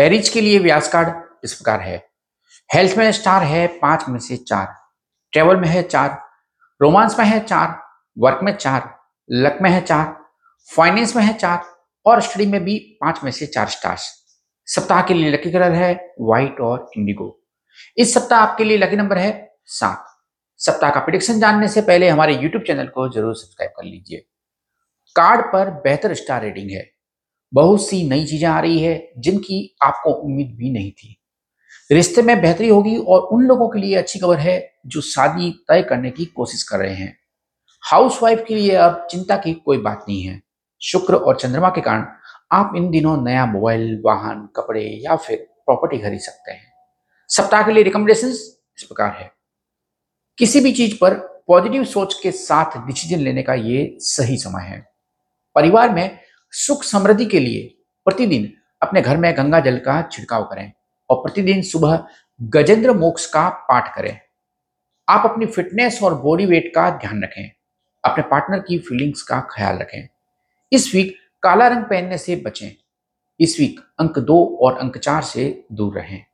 एरिज के लिए व्यास कार्ड इस प्रकार है। हेल्थ में स्टार है पाँच में से चार। ट्रेवल में है चार। रोमांस में है चार। वर्क में चार। लक में है चार। फाइनेंस में है चार। और स्टडी में भी पाँच में से चार स्टार्स सप्ताह के लिए लकी कलर है व्हाइट और इंडिगो इस सप्ताह आपके लिए लकी नंबर है सात। सप्ताह का प्रिडिक्शन जानने से पहले हमारे यूट्यूब चैनल को ज़रूर सब्सक्राइब कर लीजिए। कार्ड पर बेहतर स्टार रेटिंग है। बहुत सी नई चीज़ें आ रही है जिनकी आपको उम्मीद भी नहीं थी। रिश्ते में बेहतरी होगी और उन लोगों के लिए अच्छी खबर है जो शादी तय करने की कोशिश कर रहे हैं। हाउसवाइफ के लिए अब चिंता की कोई बात नहीं है। शुक्र और चंद्रमा के कारण आप इन दिनों नया मोबाइल, वाहन, कपड़े या फिर प्रॉपर्टी खरीद सकते हैं। सप्ताह के लिए रिकमेंडेशन इस प्रकार है। किसी भी चीज़ पर पॉजिटिव सोच के साथ डिसीज़न लेने का ये सही समय है। परिवार में सुख समृद्धि के लिए प्रतिदिन अपने घर में गंगा जल का छिड़काव करें और प्रतिदिन सुबह गजेंद्र मोक्ष का पाठ करें। आप अपनी फिटनेस और बॉडी वेट का ध्यान रखें। अपने पार्टनर की फीलिंग्स का ख्याल रखें। इस वीक काला रंग पहनने से बचें। इस वीक अंक दो और अंक चार से दूर रहें।